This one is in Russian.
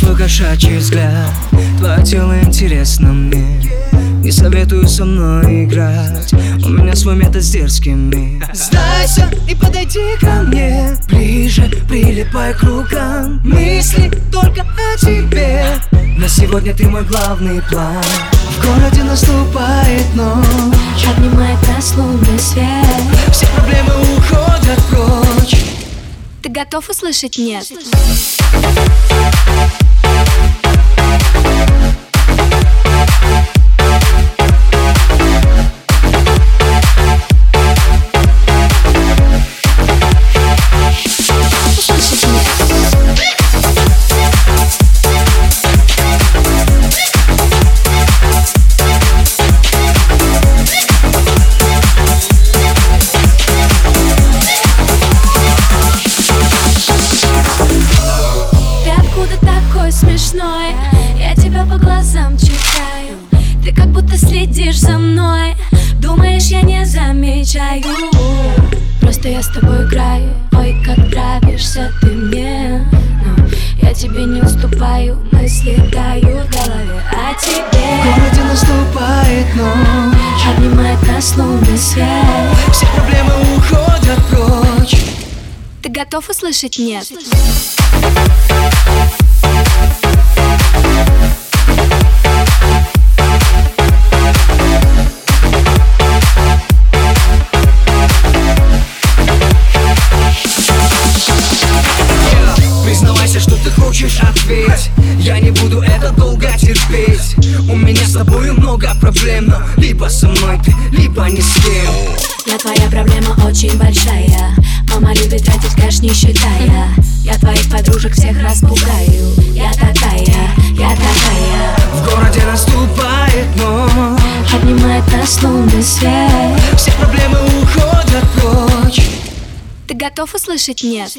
твой кошачий взгляд Твое тело интересно мне. Не советую со мной играть У меня свой метод с дерзкими. Знаю прилипай к рукам Мысли только о тебе. На сегодня ты мой главный план. В городе наступает ночь. Обнимает нас лунный свет. Все проблемы уходят прочь. Ты готов услышать нет? Следишь за мной? Думаешь, я не замечаю? Просто я с тобой играю. Ой, как нравишься ты мне. Но я тебе не уступаю Мысли тают в голове. О В тебе? Городе наступает ночь. Обнимает нас лунный свет. Все проблемы уходят прочь. Ты готов услышать? Нет? Хочешь ответь? Я не буду это долго терпеть. У меня с тобой много проблем Но либо со мной ты, либо ни с кем. Я твоя проблема очень большая. Мама любит тратить кэш не считая. Я твоих подружек всех распугаю. Я такая, я такая. В городе наступает ночь. Обнимает нас лунный свет. Все проблемы уходят прочь. Ты готов услышать нет?